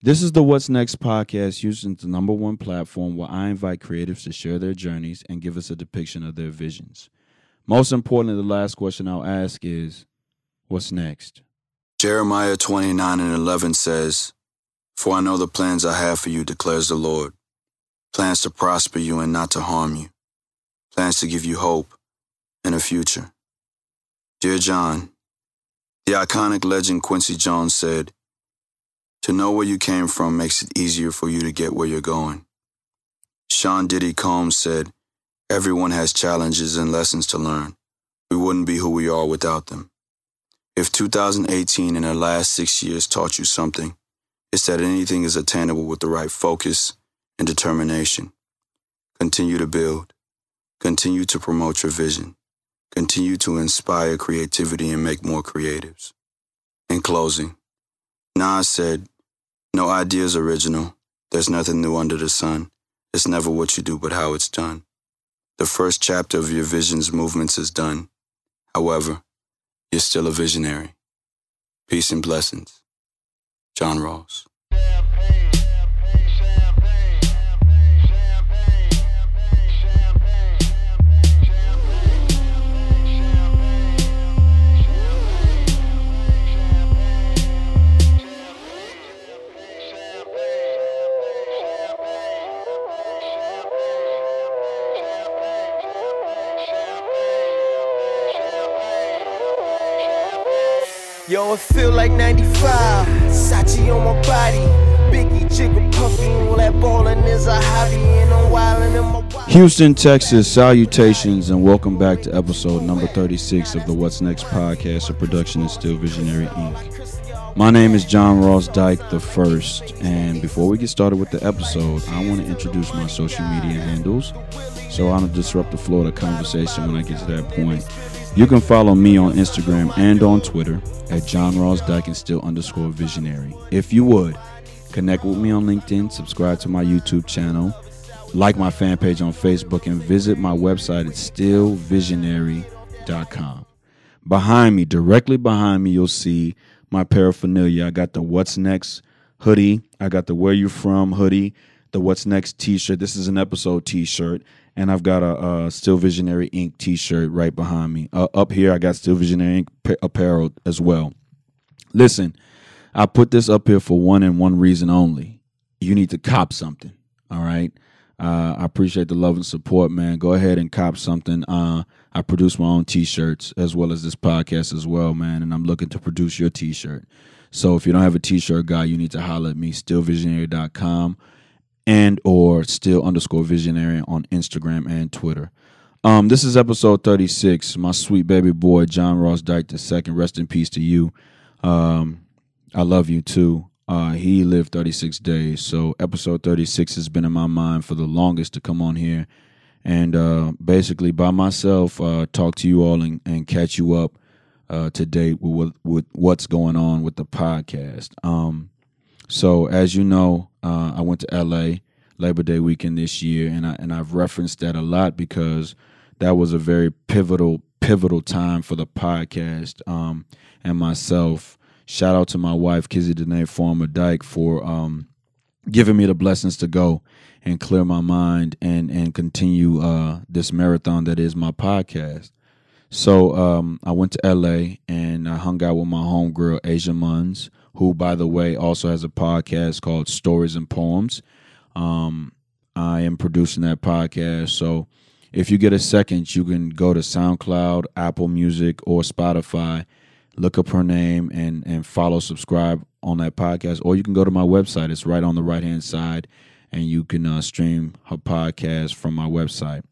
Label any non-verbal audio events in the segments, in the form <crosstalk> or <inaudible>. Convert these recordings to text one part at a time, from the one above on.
This is the What's Next podcast, the number one platform where I invite creatives to share their journeys and give us a depiction of their visions. Most importantly, the last question I'll ask is What's next? Jeremiah 29 and 11 says, For I know the plans I have for you, declares the Lord plans to prosper you and not to harm you, plans to give you hope and a future. Dear John, the iconic legend Quincy Jones said, To know where you came from makes it easier for you to get where you're going. Sean Diddy Combs said, Everyone has challenges and lessons to learn. We wouldn't be who we are without them. If 2018 and the last six years taught you something, it's that anything is attainable with the right focus and determination. Continue to build. Continue to promote your vision. Continue to inspire creativity and make more creatives. In closing, Nas said, No idea is original. There's nothing new under the sun. It's never what you do, but how it's done. The first chapter of your vision's movements is done. However, you're still a visionary. Peace and blessings. John Ross. Like 95. Sachi on my body. Biggie, puffy. All that ballin' is a hobby. And I'm wildin' in my. Houston, Texas, salutations, and welcome back to episode number 36 of the What's Next podcast, a production of Still Visionary Inc. My name is John Ross Dyke the first, and before we get started with the episode, I want to introduce my social media handles. So I don't disrupt the flow of the conversation when I get to that point. You can follow me on Instagram and on Twitter at John Ross Dyke and still underscore visionary. If you would, connect with me on LinkedIn, subscribe to my YouTube channel, like my fan page on Facebook, and visit my website at stillvisionary.com. Behind me, directly behind me, you'll see my paraphernalia. I got the What's Next hoodie. I got the Where You From hoodie, the What's Next t-shirt. This is an episode t-shirt. And I've got a, a Still Visionary Inc t-shirt right behind me. Uh, up here, I got Still Visionary pa- apparel as well. Listen, I put this up here for one and one reason only. You need to cop something. All right. Uh, I appreciate the love and support, man. Go ahead and cop something. Uh, I produce my own t-shirts as well as this podcast as well, man. And I'm looking to produce your t-shirt. So if you don't have a t-shirt guy, you need to holler at me, stillvisionary.com and or still underscore visionary on Instagram and Twitter. Um, this is episode 36. My sweet baby boy, John Ross Dyke II. Rest in peace to you. Um, I love you too. Uh, he lived 36 days. So episode 36 has been in my mind for the longest to come on here and uh, basically by myself uh, talk to you all and, and catch you up uh, to date with, with what's going on with the podcast. Um, so as you know, uh, I went to LA Labor Day weekend this year, and I and I've referenced that a lot because that was a very pivotal pivotal time for the podcast um, and myself. Shout out to my wife Kizzy Danae Farmer Dyke for um, giving me the blessings to go and clear my mind and and continue uh, this marathon that is my podcast. So um, I went to LA and I hung out with my homegirl Asia Munns, who, by the way, also has a podcast called Stories and Poems. Um, I am producing that podcast. So if you get a second, you can go to SoundCloud, Apple Music, or Spotify, look up her name and and follow, subscribe on that podcast. Or you can go to my website. It's right on the right hand side, and you can uh, stream her podcast from my website.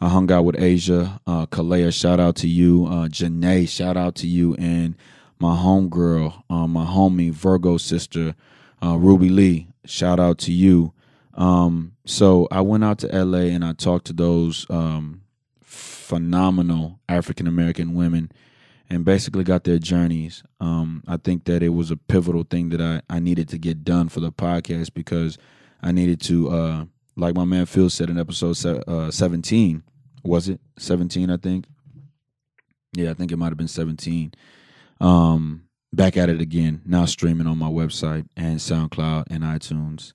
I hung out with Asia, uh, Kalea, shout out to you. Uh, Janae, shout out to you. And my homegirl, uh, my homie, Virgo sister, uh, Ruby Lee, shout out to you. Um, so I went out to LA and I talked to those um, phenomenal African American women and basically got their journeys. Um, I think that it was a pivotal thing that I, I needed to get done for the podcast because I needed to, uh, like my man Phil said in episode se- uh, 17, was it 17? I think. Yeah, I think it might have been 17. Um, back at it again. Now streaming on my website and SoundCloud and iTunes,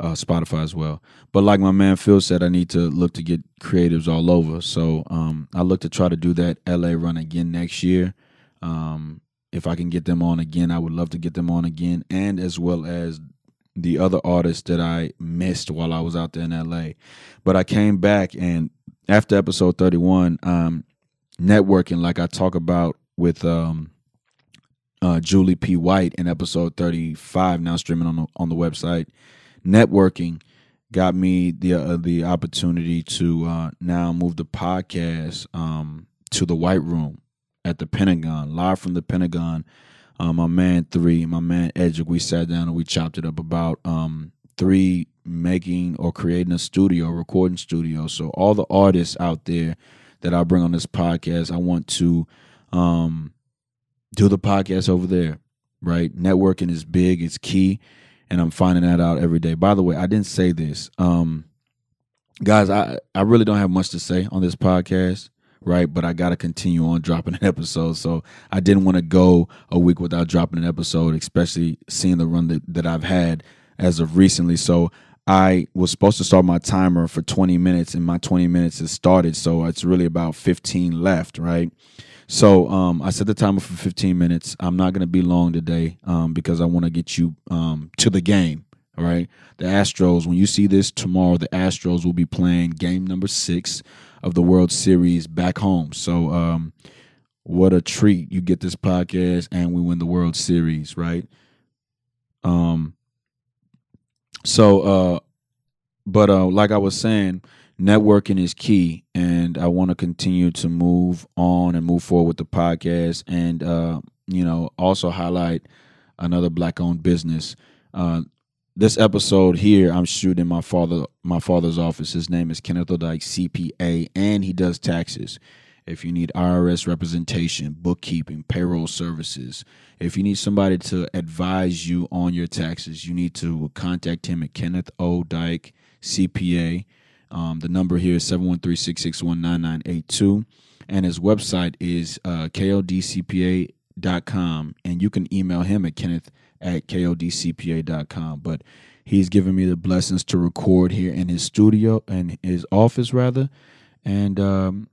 uh, Spotify as well. But like my man Phil said, I need to look to get creatives all over. So um, I look to try to do that LA run again next year. Um, if I can get them on again, I would love to get them on again, and as well as the other artists that I missed while I was out there in LA. But I came back and after episode 31, um, networking, like I talk about with um, uh, Julie P. White in episode 35, now streaming on the, on the website. Networking got me the uh, the opportunity to uh, now move the podcast um, to the White Room at the Pentagon, live from the Pentagon. Um, my man Three, my man Edric, we sat down and we chopped it up about um, Three making or creating a studio, a recording studio. So all the artists out there that I bring on this podcast, I want to um, do the podcast over there, right? Networking is big, it's key, and I'm finding that out every day. By the way, I didn't say this. Um, guys, I, I really don't have much to say on this podcast, right? But I got to continue on <laughs> dropping an episode. So I didn't want to go a week without dropping an episode, especially seeing the run that, that I've had as of recently. So I was supposed to start my timer for 20 minutes, and my 20 minutes has started. So it's really about 15 left, right? So um, I set the timer for 15 minutes. I'm not going to be long today um, because I want to get you um, to the game. All right. The Astros, when you see this tomorrow, the Astros will be playing game number six of the World Series back home. So, um, what a treat. You get this podcast and we win the World Series, right? Um, so, uh, but uh, like I was saying, networking is key, and I want to continue to move on and move forward with the podcast, and uh, you know, also highlight another black-owned business. Uh, this episode here, I'm shooting my father my father's office. His name is Kenneth O. Dyke, CPA, and he does taxes. If you need IRS representation, bookkeeping, payroll services, if you need somebody to advise you on your taxes, you need to contact him at Kenneth O. Dyke, CPA. Um, the number here is 713-661-9982. And his website is uh, kodcpa.com. And you can email him at kenneth at kodcpa.com. But he's given me the blessings to record here in his studio, in his office, rather. And, um,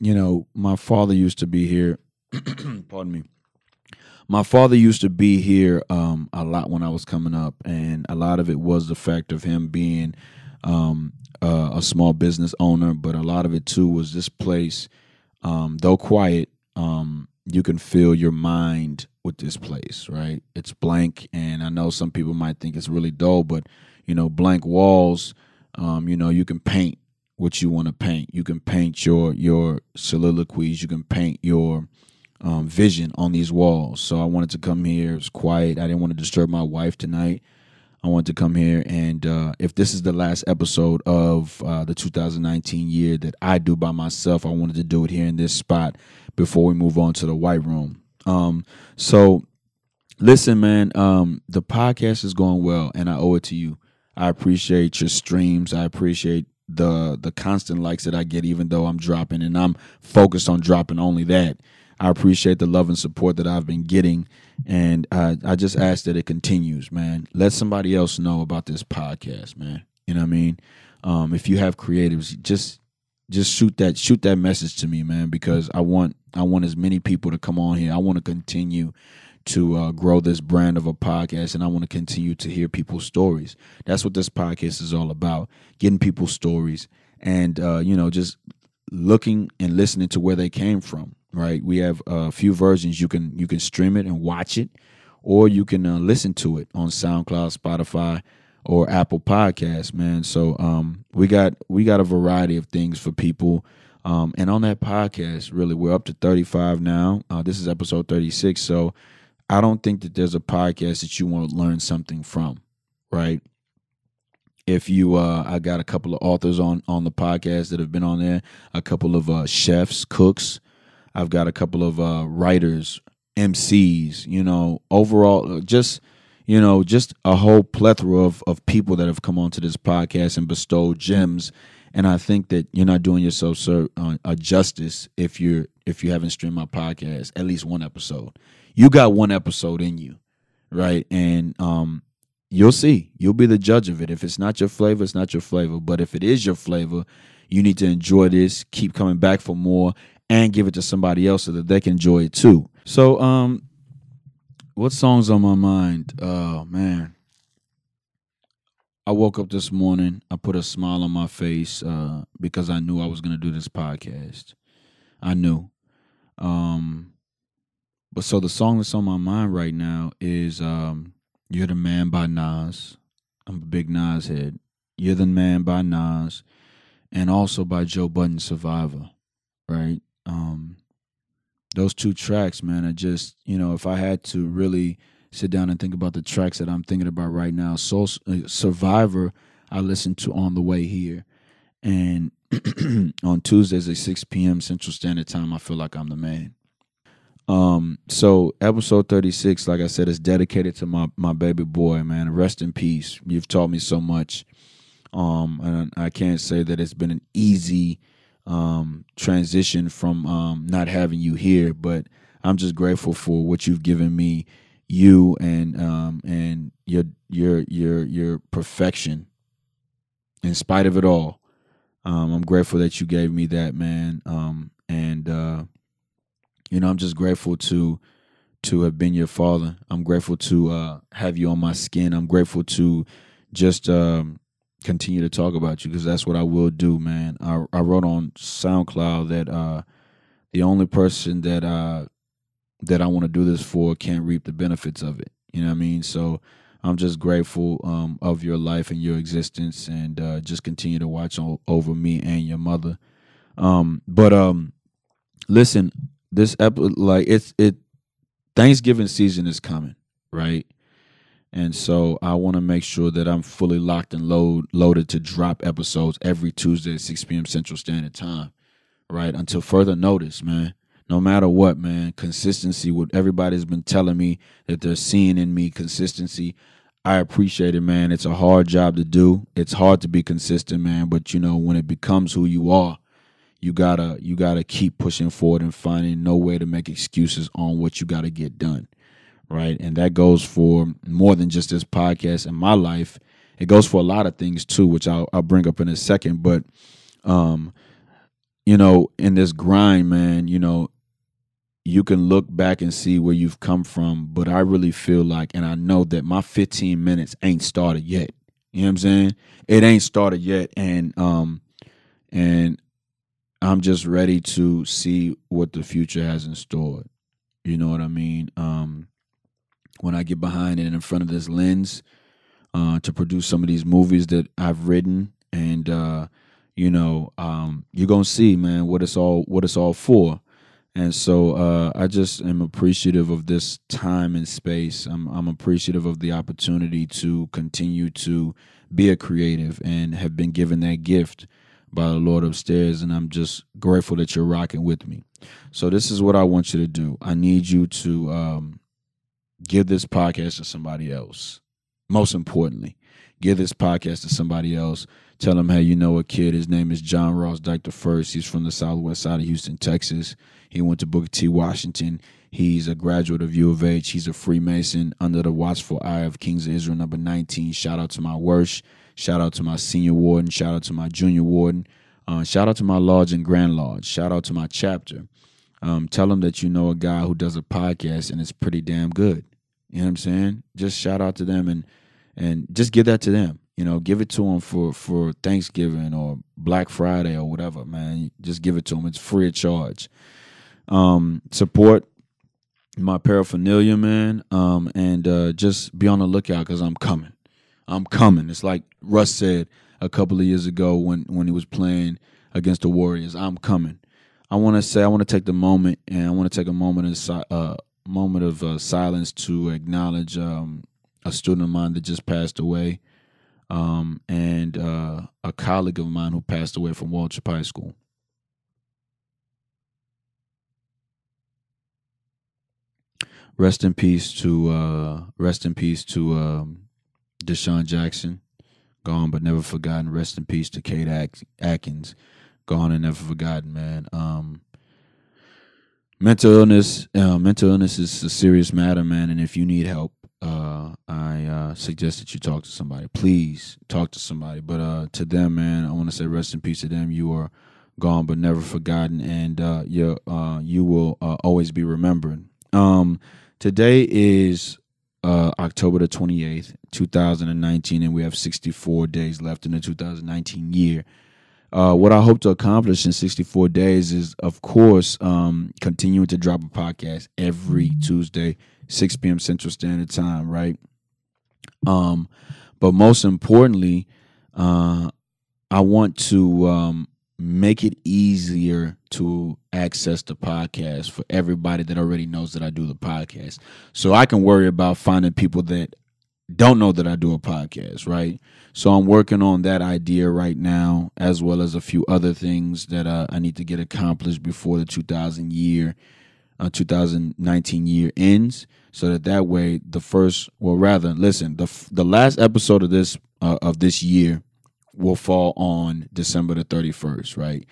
you know, my father used to be here. <clears throat> pardon me. My father used to be here um, a lot when I was coming up, and a lot of it was the fact of him being um, uh, a small business owner, but a lot of it too was this place, um, though quiet, um, you can fill your mind with this place, right? It's blank, and I know some people might think it's really dull, but you know, blank walls, um, you know, you can paint what you want to paint. You can paint your your soliloquies. You can paint your um, vision on these walls. So I wanted to come here. It was quiet. I didn't want to disturb my wife tonight. I wanted to come here, and uh, if this is the last episode of uh, the 2019 year that I do by myself, I wanted to do it here in this spot before we move on to the white room. Um, so, listen, man, um, the podcast is going well, and I owe it to you. I appreciate your streams. I appreciate the the constant likes that I get, even though I'm dropping, and I'm focused on dropping only that. I appreciate the love and support that I've been getting, and I, I just ask that it continues, man. Let somebody else know about this podcast, man. You know what I mean? Um, if you have creatives, just just shoot that shoot that message to me, man, because I want I want as many people to come on here. I want to continue to uh, grow this brand of a podcast, and I want to continue to hear people's stories. That's what this podcast is all about: getting people's stories, and uh, you know, just looking and listening to where they came from right? We have a few versions. You can you can stream it and watch it, or you can uh, listen to it on SoundCloud, Spotify, or Apple Podcasts. Man, so um, we got we got a variety of things for people. Um, and on that podcast, really, we're up to 35 now. Uh, this is episode 36. So I don't think that there's a podcast that you won't learn something from, right? If you, uh, I got a couple of authors on on the podcast that have been on there, a couple of uh, chefs, cooks, I've got a couple of uh, writers, MCs, you know, overall, uh, just you know, just a whole plethora of of people that have come onto this podcast and bestowed gems and I think that you're not doing yourself sir, uh, a justice if you're if you haven't streamed my podcast at least one episode. You got one episode in you, right? And um, you'll see. You'll be the judge of it. If it's not your flavor, it's not your flavor. But if it is your flavor, you need to enjoy this. Keep coming back for more, and give it to somebody else so that they can enjoy it too. So, um, what songs on my mind? Oh man. I woke up this morning. I put a smile on my face uh, because I knew I was going to do this podcast. I knew. Um, but so the song that's on my mind right now is um, "You're the Man" by Nas. I'm a big Nas head. "You're the Man" by Nas, and also by Joe Budden, "Survivor." Right. Um, those two tracks, man, are just you know, if I had to really sit down and think about the tracks that I'm thinking about right now. Soul uh, Survivor, I listened to on the way here, and <clears throat> on Tuesdays at 6 p.m. Central Standard Time, I feel like I'm the man. Um, so episode 36, like I said, is dedicated to my my baby boy, man. Rest in peace. You've taught me so much. Um, and I can't say that it's been an easy um transition from um not having you here, but I'm just grateful for what you've given me you and um, and your your your your perfection in spite of it all. Um, I'm grateful that you gave me that, man. Um, and uh, you know, I'm just grateful to to have been your father. I'm grateful to uh, have you on my skin. I'm grateful to just um, continue to talk about you because that's what I will do, man. I, I wrote on SoundCloud that uh, the only person that uh, that I want to do this for can't reap the benefits of it. You know what I mean? So I'm just grateful um, of your life and your existence, and uh, just continue to watch over me and your mother. Um, but um, listen, this ep- like it's it. Thanksgiving season is coming, right? And so I want to make sure that I'm fully locked and load loaded to drop episodes every Tuesday at 6 p.m. Central Standard Time, right? Until further notice, man no matter what, man. Consistency, what everybody's been telling me that they're seeing in me, consistency. I appreciate it, man. It's a hard job to do. It's hard to be consistent, man. But you know, when it becomes who you are, you gotta you gotta keep pushing forward and finding no way to make excuses on what you gotta get done. Right. And that goes for more than just this podcast and my life. It goes for a lot of things too, which I'll, I'll bring up in a second. But um, you know, in this grind, man, you know, you can look back and see where you've come from, but I really feel like, and I know that my 15 minutes ain't started yet. You know what I'm saying? It ain't started yet, and um, and I'm just ready to see what the future has in store. You know what I mean? Um, when I get behind it in front of this lens, uh, to produce some of these movies that I've written, and uh, you know, um, you're gonna see, man, what it's all what it's all for. And so uh, I just am appreciative of this time and space. I'm, I'm appreciative of the opportunity to continue to be a creative and have been given that gift by the Lord upstairs. And I'm just grateful that you're rocking with me. So this is what I want you to do. I need you to um, give this podcast to somebody else. Most importantly, give this podcast to somebody else. Tell them, hey, you know a kid. His name is John Ross Dyke the First. He's from the southwest side of Houston, Texas. He went to Booker T. Washington. He's a graduate of U of H. He's a Freemason under the watchful eye of Kings of Israel number 19. Shout out to my worst. Shout out to my senior warden. Shout out to my junior warden. Uh, shout out to my lodge and grand lodge. Shout out to my chapter. Um, tell them that you know a guy who does a podcast and it's pretty damn good. You know what I'm saying? Just shout out to them and and just give that to them. You know, give it to them for for Thanksgiving or Black Friday or whatever, man. Just give it to them. It's free of charge um, support my paraphernalia, man, um, and uh, just be on the lookout because I'm coming. I'm coming. It's like Russ said a couple of years ago when when he was playing against the Warriors. I'm coming. I want to say I want to take the moment and I want to take a moment of uh, moment of uh, silence to acknowledge um, a student of mine that just passed away, um, and uh, a colleague of mine who passed away from Waltrip High School. rest in peace to uh, rest in peace to um, DeSean Jackson. gone but never forgotten. Rest in peace to Kate Atkins, gone and never forgotten, man. Um, mental illness, uh, mental illness is a serious matter, man. And if you need help, uh, I uh, suggest that you talk to somebody. Please talk to somebody. But uh, to them, man, I want to say rest in peace to them. You are gone but never forgotten, and uh, you uh, you will always be remembered. Um, today is uh, October the 28th, 2019, and we have 64 days left in the 2019 year. Uh, what I hope to accomplish in 64 days is, of course, um, continuing to drop a podcast every Tuesday, 6 p.m. Central Standard Time, right? Um, but most importantly, uh, I want to um, make it easier to access the podcast for everybody that already knows that I do the podcast. So I can worry about finding people that don't know that I do a podcast, right? So I'm working on that idea right now, as well as a few other things that uh, I need to get accomplished before the 2000 year, uh, 2019 year ends, so that that way the first, well, rather, listen, the the last episode of this uh, of this year will fall on December the 31st, right?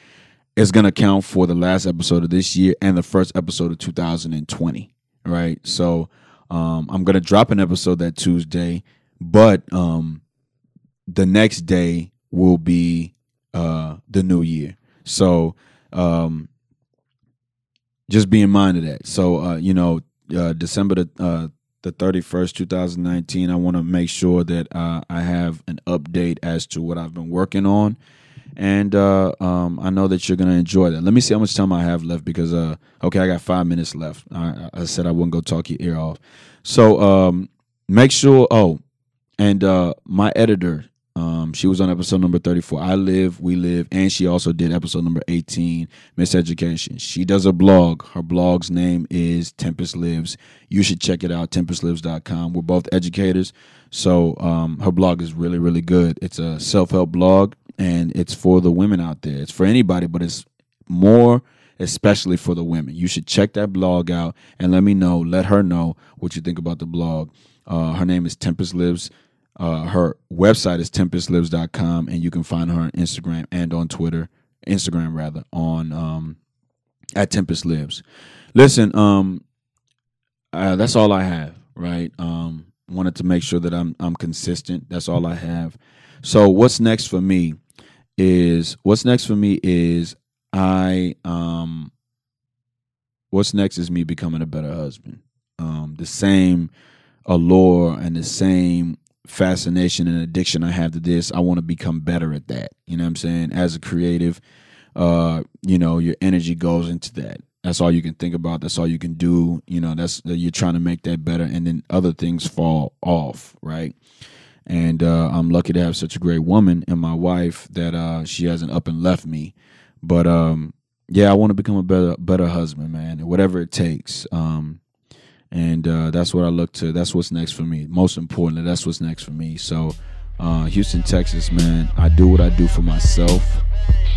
It's going to count for the last episode of this year and the first episode of 2020, right? So um, I'm going to drop an episode that Tuesday, but um, the next day will be uh, the new year. So um, just be in mind of that. So, uh, you know, uh, December the uh, the 31st, 2019, I want to make sure that uh, I have an update as to what I've been working on. And uh, um, I know that you're going to enjoy that. Let me see how much time I have left because, uh, okay, I got five minutes left. I, I said I wouldn't go talk your ear off. So um, make sure, oh, and uh, my editor, um, she was on episode number 34. I live, we live, and she also did episode number 18, Miss Education. She does a blog. Her blog's name is Tempest Lives. You should check it out, tempestlives.com. We're both educators, so um, her blog is really, really good. It's a self help blog, and it's for the women out there. It's for anybody, but it's more especially for the women. You should check that blog out and let me know, let her know what you think about the blog. Uh, her name is Tempest Lives. Uh, her website is tempestlives.com, and you can find her on Instagram and on Twitter, Instagram rather, on um, at Tempest Lives. Listen, um, uh, that's all I have, right? Um, wanted to make sure that I'm I'm consistent. That's all I have. So what's next for me is what's next for me is I um what's next is me becoming a better husband. Um, the same allure and the same fascination and addiction I have to this, I want to become better at that. You know what I'm saying? As a creative, uh, you know, your energy goes into that. That's all you can think about. That's all you can do. You know, that's you're trying to make that better, and then other things fall off, right? And uh, I'm lucky to have such a great woman and my wife that uh, she hasn't up and left me. But um, yeah, I want to become a better better husband, man, whatever it takes. Um, and uh, that's what I look to. That's what's next for me. Most importantly, that's what's next for me. So, uh, Houston, Texas, man, I do what I do for myself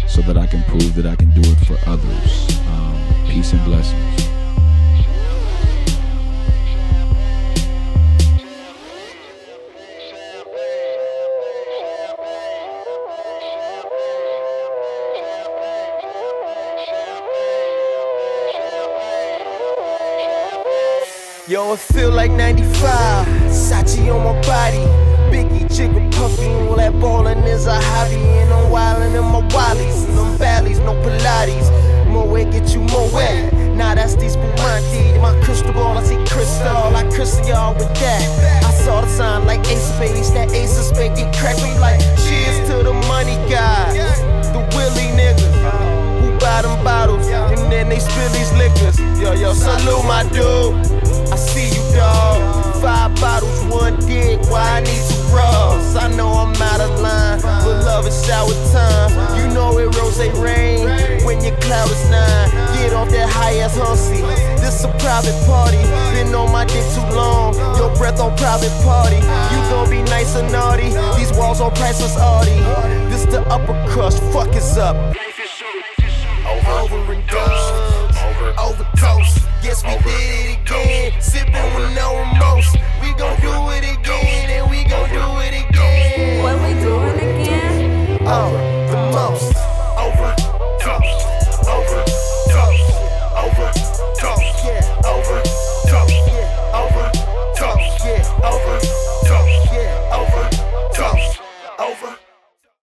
so that I can prove that I can do it for others. Um, peace and blessings. Yo, it feel like 95. Sachi on my body. Biggie, jigger, puffy, all that ballin' is a hobby. And I'm wildin' in my wallies. Them valleys, no Pilates. More wet, get you more wet. Nah, that's these Spumante. My crystal ball, I see crystal. I crystal y'all with that. I saw the sign like Ace of Spades. That Ace of Spades get cracked me like cheers to the money guy. The Willie niggas who buy them bottles. And then they spill these liquors. Yo, yo, salute my dude. I see you, dog. Five bottles, one dick. Why I need two bras? I know I'm out of line, but love is shower time. You know it rose rain when your cloud is nine. Get off that high ass hussy. This a private party. Been on my dick too long. Your breath on private party. You gon' be nice and naughty. These walls on priceless Audi. This the upper crust. Fuck is up. Over, and done. Overdose. Yes, we Over. did it again. Sipping with no remorse. We gon' do it again, and we gon' do it again. What we do again. Oh.